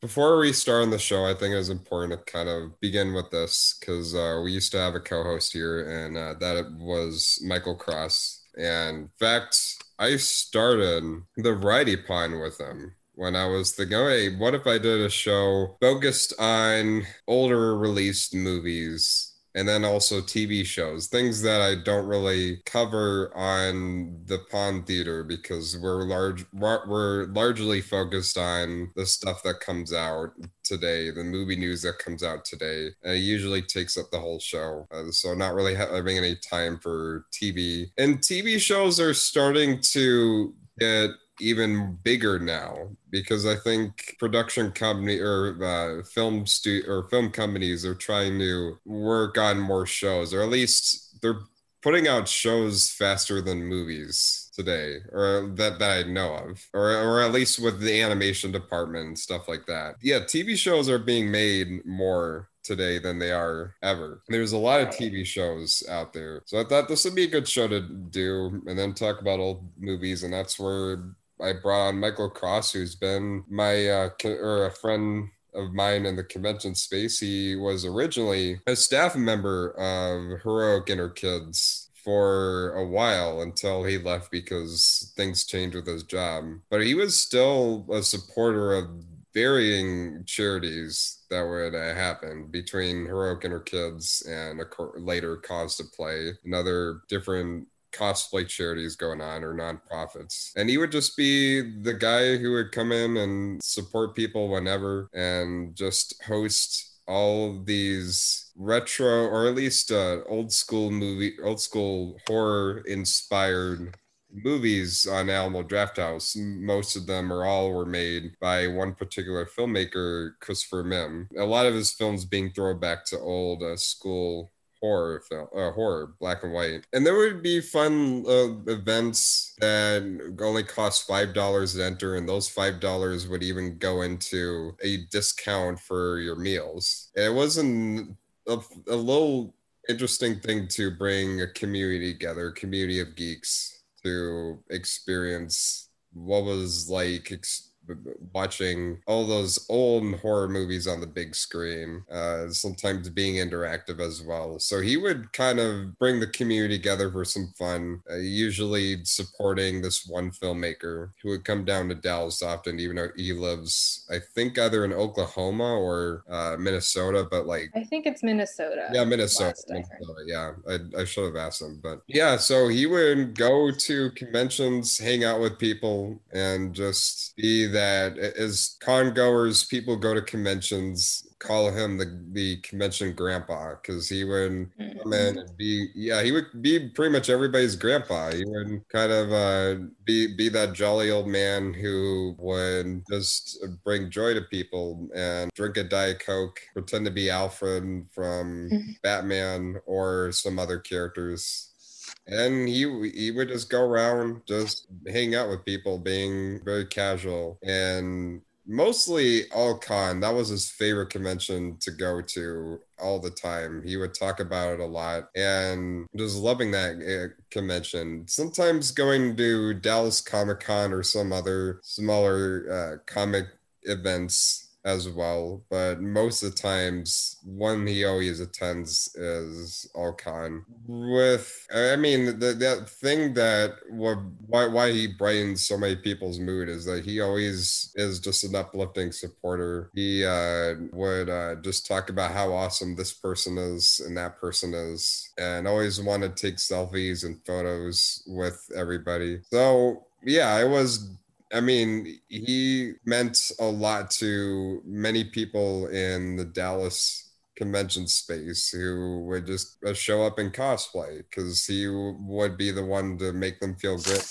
before we start on the show, I think it is important to kind of begin with this because uh, we used to have a co-host here, and uh, that was Michael Cross. And in fact, I started the Variety Pine with him when I was thinking, hey, what if I did a show focused on older released movies and then also TV shows, things that I don't really cover on the Pond Theater because we're large we're largely focused on the stuff that comes out today, the movie news that comes out today. And it usually takes up the whole show, uh, so not really having any time for TV. And TV shows are starting to get even bigger now because I think production company or uh, film stu- or film companies are trying to work on more shows, or at least they're putting out shows faster than movies today, or that, that I know of, or or at least with the animation department and stuff like that. Yeah, TV shows are being made more today than they are ever. There's a lot of TV shows out there. So I thought this would be a good show to do and then talk about old movies. And that's where I brought on Michael Cross, who's been my uh, or a friend of mine in the convention space. He was originally a staff member of Heroic Inner Kids for a while until he left because things changed with his job. But he was still a supporter of varying charities that would uh, happen between Heroic Inner Kids and a co- later Cause to Play and other different cosplay charities going on or nonprofits. And he would just be the guy who would come in and support people whenever and just host all these retro or at least uh, old school movie, old school horror inspired movies on Alamo Drafthouse. Most of them or all were made by one particular filmmaker, Christopher Mihm. A lot of his films being thrown back to old uh, school horror film, uh, horror, black and white. And there would be fun uh, events that only cost five dollars to enter, and those five dollars would even go into a discount for your meals. And it wasn't a, a little interesting thing to bring a community together, a community of geeks to experience what was like ex- watching all those old horror movies on the big screen, uh, sometimes being interactive as well. So he would kind of bring the community together for some fun, uh, usually supporting this one filmmaker who would come down to Dallas often, even though he lives, I think, either in Oklahoma or uh, Minnesota, but like. I think it's Minnesota. Yeah, Minnesota. Minnesota yeah, I, I should have asked him. But yeah, so he would go to conventions, hang out with people, and just be that as con goers, people go to conventions, call him the, the convention grandpa because he would come in mm-hmm. and be yeah he would be pretty much everybody's grandpa he would kind of uh, be be that jolly old man who would just bring joy to people and drink a diet coke pretend to be alfred from mm-hmm. batman or some other characters and he he would just go around just hang out with people being very casual and mostly All-Con. That was his favorite convention to go to all the time. He would talk about it a lot and just loving that uh, convention. Sometimes going to dallas comic con or some other smaller uh, comic events as well. But most of the times, one he always attends is All-Con. With, I mean, the, that thing that what why why he brightens so many people's mood is that he always is just an uplifting supporter. He uh, would uh, just talk about how awesome this person is and that person is, and always want to take selfies and photos with everybody. So yeah, I was I mean, he meant a lot to many people in the Dallas convention space who would just uh, show up in cosplay because he would be the one to make them feel good.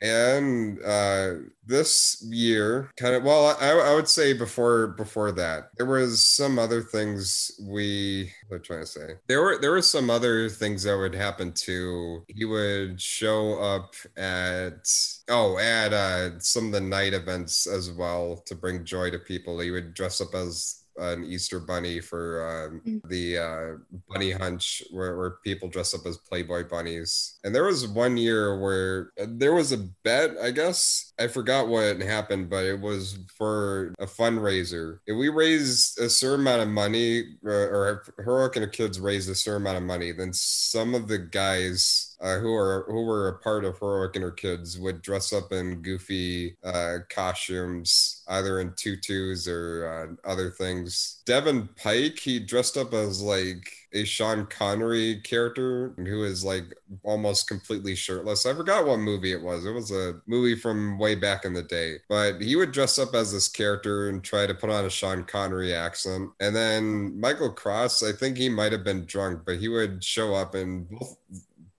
And uh, this year, kind of, well, I, I would say before before that, there was some other things we. What am trying to say? There were there were some other things that would happen too. He would show up at oh at uh, some of the night events as well to bring joy to people. He would dress up as an Easter bunny for um, mm. the uh, bunny hunch where, where people dress up as Playboy bunnies. And there was one year where uh, there was a bet, I guess. I forgot what happened, but it was for a fundraiser. If we raised a certain amount of money, or, or Heroic and her kids raised a certain amount of money, then some of the guys uh, who are who were a part of Heroic and her kids would dress up in goofy uh, costumes, either in tutus or uh, other things. Devin Pike, he dressed up as like a Sean Connery character who is like almost completely shirtless. I forgot what movie it was. It was a movie from way back in the day. But he would dress up as this character and try to put on a Sean Connery accent. And then Michael Cross, I think he might have been drunk, but he would show up and both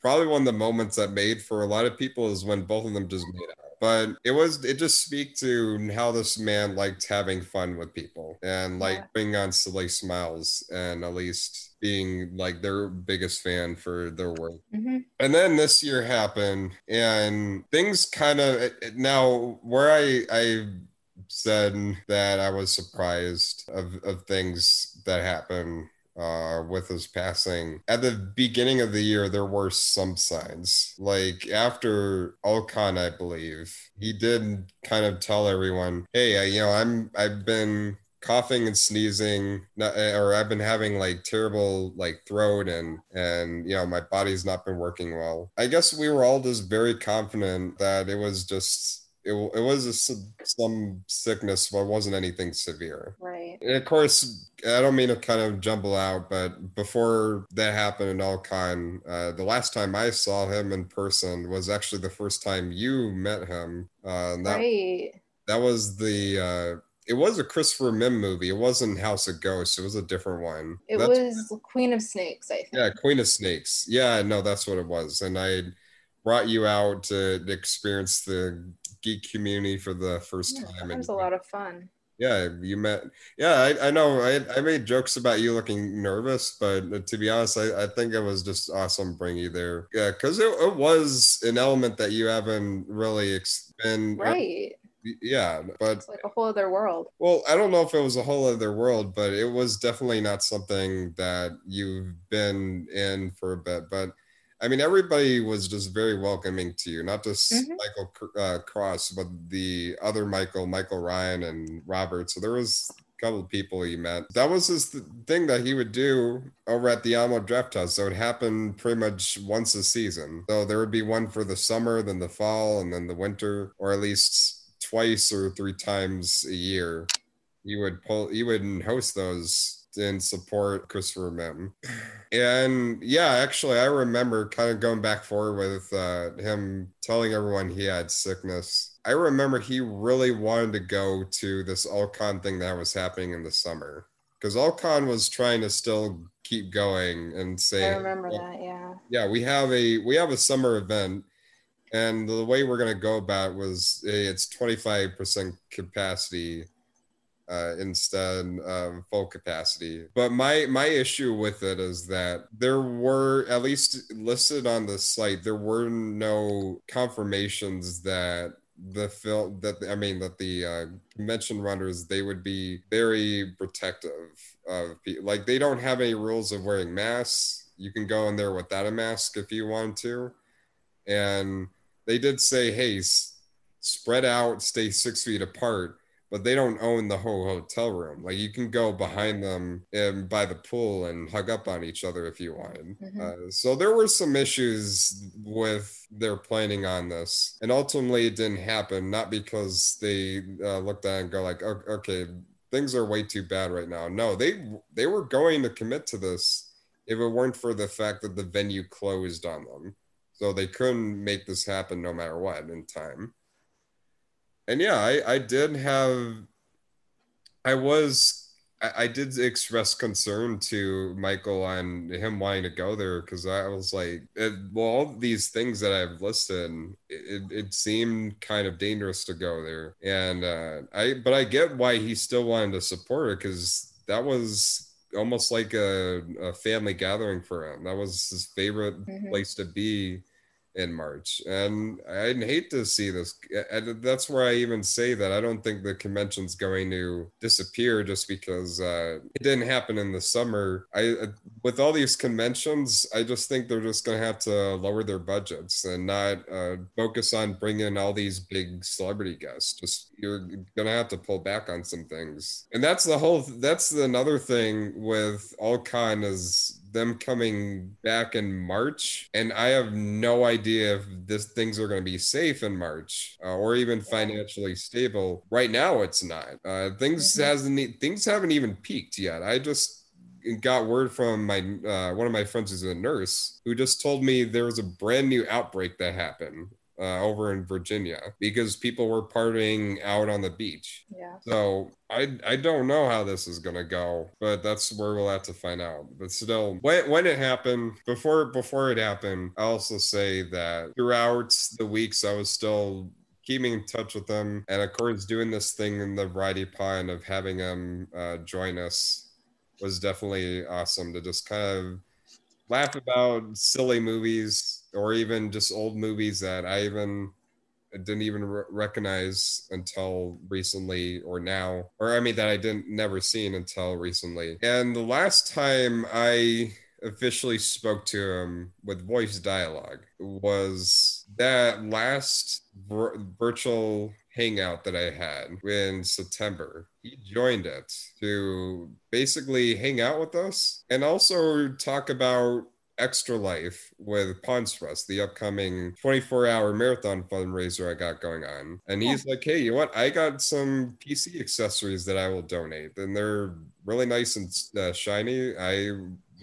probably one of the moments that made for a lot of people is when both of them just made out. But it was it just speak to how this man liked having fun with people and like yeah. bringing on silly smiles and at least being like their biggest fan for their work. Mm-hmm. And then this year happened and things kind of now where I I said that I was surprised of, of things that happened uh, with his passing. At the beginning of the year, there were some signs. Like after All-Con, I believe, he did kind of tell everyone, "Hey, I, you know, I'm I've been." Coughing and sneezing or i've been having like terrible like throat and and you know my body's not been working well i guess we were all just very confident that it was just it, it was a, some sickness, but it wasn't anything severe. Right. And of course, I don't mean to kind of jumble out, but before that happened in All-Con, uh, the last time I saw him in person was actually the first time you met him. Uh, that, right. That was the. Uh, it was a Christopher Mihm movie. It wasn't House of Ghosts. It was a different one. It that's, was Queen of Snakes, I think. Yeah, Queen of Snakes. Yeah, no, that's what it was. And I brought you out to experience the geek community for the first yeah, time. It was a lot of fun. Yeah, you met. Yeah, I, I know. I, I made jokes about you looking nervous, but uh, to be honest, I, I think it was just awesome bringing you there. Yeah, because it, it was an element that you haven't really been uh, right. Yeah, but it's like a whole other world. Well, I don't know if it was a whole other world, but it was definitely not something that you've been in for a bit. But I mean, everybody was just very welcoming to you, not just mm-hmm. Michael uh, Cross, but the other Michael, Michael Ryan, and Robert. So there was a couple of people he met. That was his th- thing that he would do over at the Alamo Drafthouse. So it happened pretty much once a season. So there would be one for the summer, then the fall, and then the winter, or at least twice or three times a year. He would pull. He would host those and support Christopher Mihm. And yeah, actually, I remember kind of going back forward with uh, him telling everyone he had sickness. I remember he really wanted to go to this All-Con thing that was happening in the summer because All-Con was trying to still keep going and say, I remember well, that, yeah. Yeah, we have a we have a summer event and the way we're going to go about was hey, it's 25% capacity uh, instead of full capacity. But my my issue with it is that there were at least listed on the site there were no confirmations that the film that I mean that the uh, convention runners they would be very protective of people. Like they don't have any rules of wearing masks. You can go in there without a mask if you want to, and they did say, "Hey, s- spread out, stay six feet apart." but they don't own the whole hotel room. Like you can go behind them and by the pool and hug up on each other if you wanted. Mm-hmm. Uh, so there were some issues with their planning on this, and ultimately it didn't happen. Not because they uh, looked at it and go like, okay, things are way too bad right now. No, they they were going to commit to this if it weren't for the fact that the venue closed on them. So they couldn't make this happen no matter what in time and yeah, I, I did have, I was, I, I did express concern to Michael on him wanting to go there because I was like, it, well, all these things that I've listed, it, it seemed kind of dangerous to go there. And uh, I, but I get why he still wanted to support it because that was almost like a, a family gathering for him. That was his favorite mm-hmm. place to be in March. And I'd hate to see this. That's where I even say that I don't think the convention's going to disappear just because uh, it didn't happen in the summer. I, uh, with all these conventions, I just think they're just going to have to lower their budgets and not uh, focus on bringing all these big celebrity guests. Just you're going to have to pull back on some things. And that's the whole, that's another thing with All Con is them coming back in March, and I have no idea if this things are going to be safe in March uh, or even financially stable. Right now, it's not. Uh, things mm-hmm. hasn't things haven't even peaked yet. I just got word from my uh, one of my friends who's a nurse who just told me there was a brand new outbreak that happened uh, over in Virginia because people were partying out on the beach. Yeah. So I I don't know how this is gonna go, but that's where we'll have to find out. But still, when when it happened, before before it happened, I also say that throughout the weeks I was still keeping in touch with them, and of course doing this thing in the variety pine of having them uh, join us was definitely awesome to just kind of laugh about silly movies or even just old movies that I even didn't even re- recognize until recently or now or i mean that i didn't never seen until recently and the last time i officially spoke to him with voice dialogue was that last vir- virtual hangout that I had in September. He joined it to basically hang out with us and also talk about Extra Life with Pawns the upcoming 24 hour marathon fundraiser I got going on. And he's yeah. like, hey, you know what? I got some PC accessories that I will donate, and they're really nice and uh, shiny. I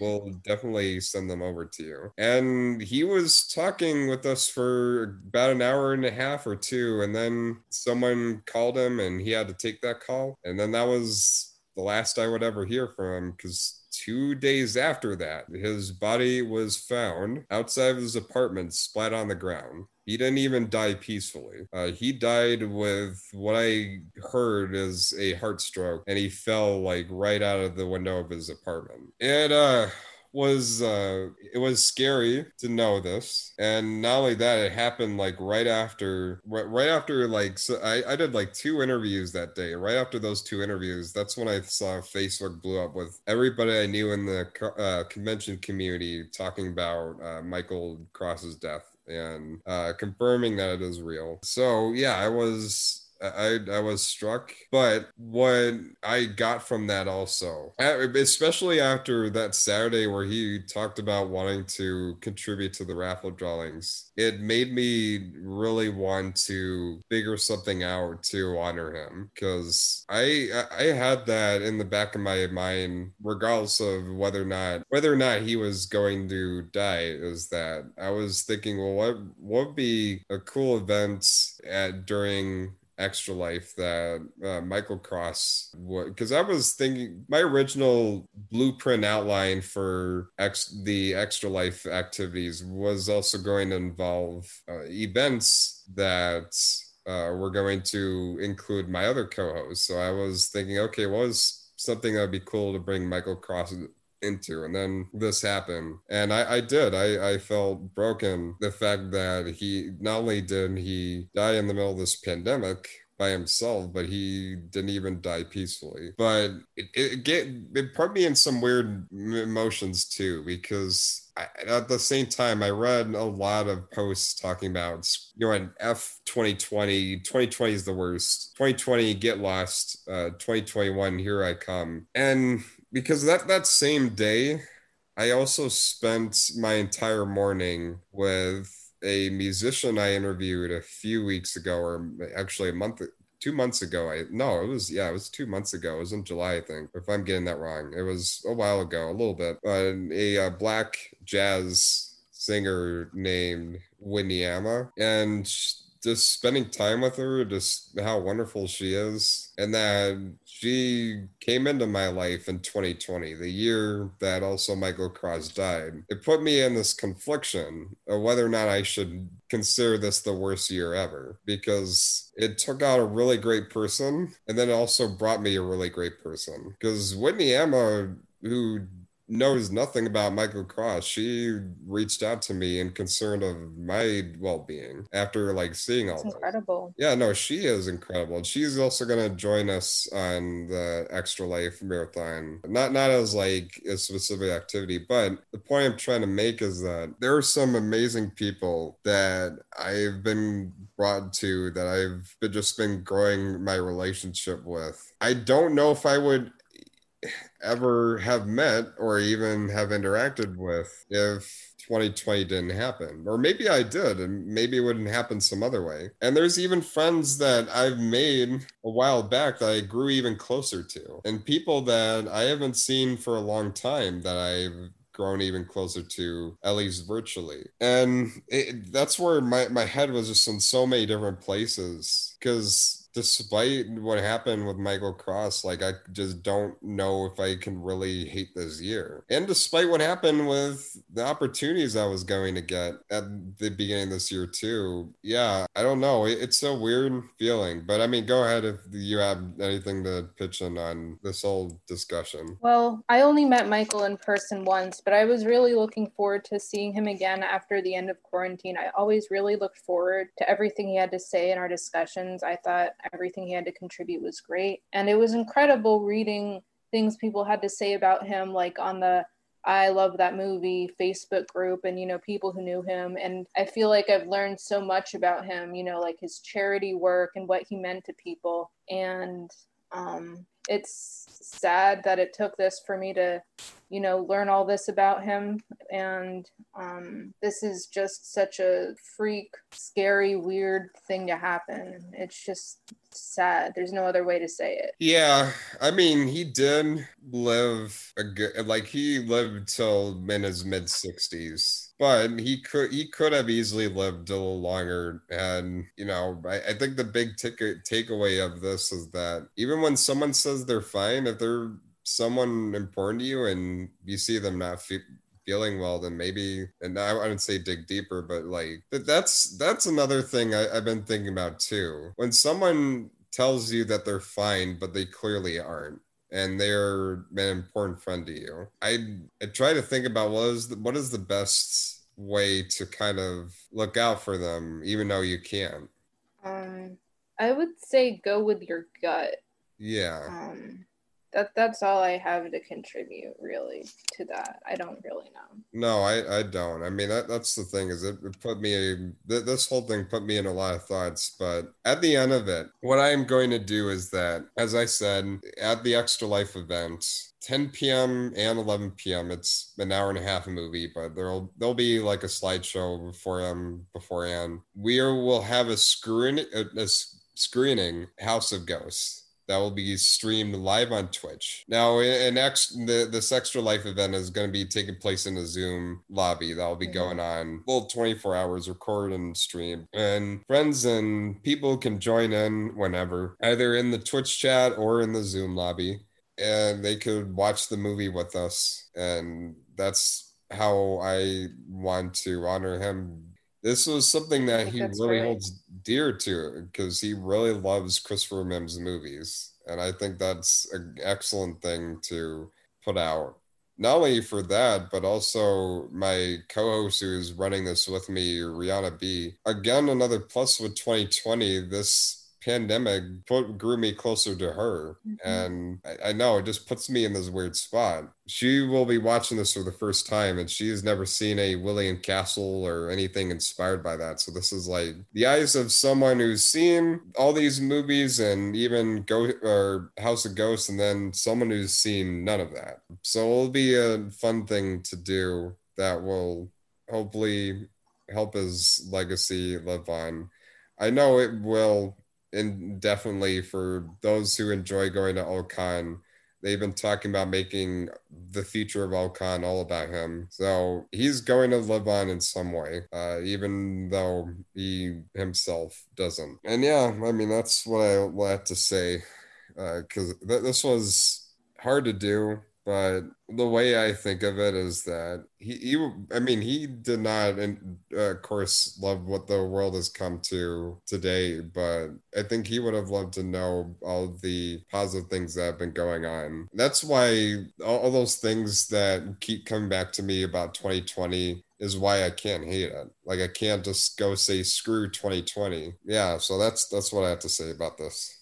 will definitely send them over to you. And he was talking with us for about an hour and a half or two, and then someone called him and he had to take that call. And then that was the last I would ever hear from him because two days after that, his body was found outside of his apartment, splat on the ground. He didn't even die peacefully. Uh, he died with what I heard is a heart stroke, and he fell like right out of the window of his apartment. And uh, was uh it was scary to know this. And not only that it happened like right after right, right after like so I, I did like two interviews that day. Right after those two interviews that's when i saw facebook blew up with everybody i knew in the uh, convention community talking about uh, michael cross's death and uh, confirming that it is real. So yeah i was I, I was struck. But what I got from that also, especially after that Saturday where he talked about wanting to contribute to the raffle drawings, it made me really want to figure something out to honor him because I I had that in the back of my mind, regardless of whether or not whether or not he was going to die. Is that I was thinking, well, what what would be a cool event at during extra life that uh, michael cross would because i was thinking my original blueprint outline for ex- the extra life activities was also going to involve uh, events that uh, were going to include my other co-hosts so i was thinking okay what was something that would be cool to bring michael cross into and then this happened. And i i did. I i felt broken. The fact that he not only did he die in the middle of this pandemic by himself, but he didn't even die peacefully. But it, it get it put me in some weird emotions too, because I, at the same time, I read a lot of posts talking about you know an F 2020, 2020 is the worst, 2020 get lost, uh, 2021 here I come, and because that that same day, I also spent my entire morning with a musician I interviewed a few weeks ago, or actually a month, two months ago. I no, it was yeah, it was two months ago. It was in July, I think. If I'm getting that wrong, it was a while ago, a little bit. But a, a black jazz singer named Whitney Amma, and just spending time with her, just how wonderful she is, and that she came into my life in 2020, the year that also Michael Cross died. It put me in this confliction of whether or not I should consider this the worst year ever because it took out a really great person and then also brought me a really great person. Because Whitney Amma, who knows nothing about Michael Cross. She reached out to me and concerned of my well-being after like seeing all It's this. incredible. Yeah, no, she is incredible. She's also gonna join us on the Extra Life Marathon. Not not as like a specific activity, but the point I'm trying to make is that there are some amazing people that I've been brought to that I've been just been growing my relationship with. I don't know if I would ever have met or even have interacted with if 2020 didn't happen. Or maybe I did, and maybe it wouldn't happen some other way. And there's even friends that I've made a while back that I grew even closer to, and people that I haven't seen for a long time that I've grown even closer to at least virtually and it, that's where my, my head was just in so many different places because despite what happened with Michael Cross, like I just don't know if I can really hate this year. And despite what happened with the opportunities I was going to get at the beginning of this year too, yeah, I don't know. It's a weird feeling. But I mean, go ahead if you have anything to pitch in on this whole discussion. Well, I only met Michael in person once, but I was really looking forward to seeing him again after the end of quarantine. I always really looked forward to everything he had to say in our discussions. I thought everything he had to contribute was great. And it was incredible reading things people had to say about him, like on the I love that movie Facebook group and, you know, people who knew him. And I feel like I've learned so much about him, you know, like his charity work and what he meant to people. And um, it's sad that it took this for me to, you know, learn all this about him. And um, this is just such a freak, scary, weird thing to happen. It's just sad. There's no other way to say it. Yeah, I mean, he did live a good, like he lived till in his mid 60s but he could he could have easily lived a little longer. And you know i, I think the big ticket takeaway of this is that even when someone says they're fine if they're someone important to you and you see them not fe- feeling well then maybe and i wouldn't say dig deeper but like that's that's another thing I, i've been thinking about too. When someone tells you that they're fine but they clearly aren't and they're an important friend to you. I, I try to think about what is the, what is the best way to kind of look out for them, even though you can't. Um, I would say go with your gut. Yeah. Um, that that's all I have to contribute really to that. I don't really know. No, I, I don't. I mean that that's the thing is it, it put me th- this whole thing put me in a lot of thoughts. But at the end of it, what I am going to do is that, as I said, at the Extra Life event, 10 p.m. and 11 p.m. It's an hour and a half a movie, but there'll there'll be like a slideshow before um beforehand. We are, will have a screen a, a screening House of Ghosts that will be streamed live on Twitch. Now, an ex the this extra life event is going to be taking place in a Zoom lobby that will be mm-hmm. going on full 24 hours, record and stream, and friends and people can join in whenever, either in the Twitch chat or in the Zoom lobby, and they could watch the movie with us, and that's how I want to honor him this was something that he really right. holds dear to because he really loves Christopher Mihm's movies. And I think that's an excellent thing to put out. Not only for that, but also my co host who's running this with me, Rihanna B. Again, another plus with 2020. This pandemic put, grew me closer to her. Mm-hmm. And I, I, know it just puts me in this weird spot. She will be watching this for the first time and she's never seen a William Castle or anything inspired by that. So this is like the eyes of someone who's seen all these movies and even go or House of Ghosts and then someone who's seen none of that. So it'll be a fun thing to do that will hopefully help his legacy live on. I know it will and definitely for those who enjoy going to Old they've been talking about making the future of Old all about him. So he's going to live on in some way, uh, even though he himself doesn't. And yeah, I mean, that's what I have to say because uh, th- this was hard to do. But the way I think of it is that he, he I mean, he did not, and uh, of course, love what the world has come to today, but I think he would have loved to know all the positive things that have been going on. That's why all, all those things that keep coming back to me about 2020 is why I can't hate it. Like I can't just go say screw 2020. Yeah, so that's that's what I have to say about this.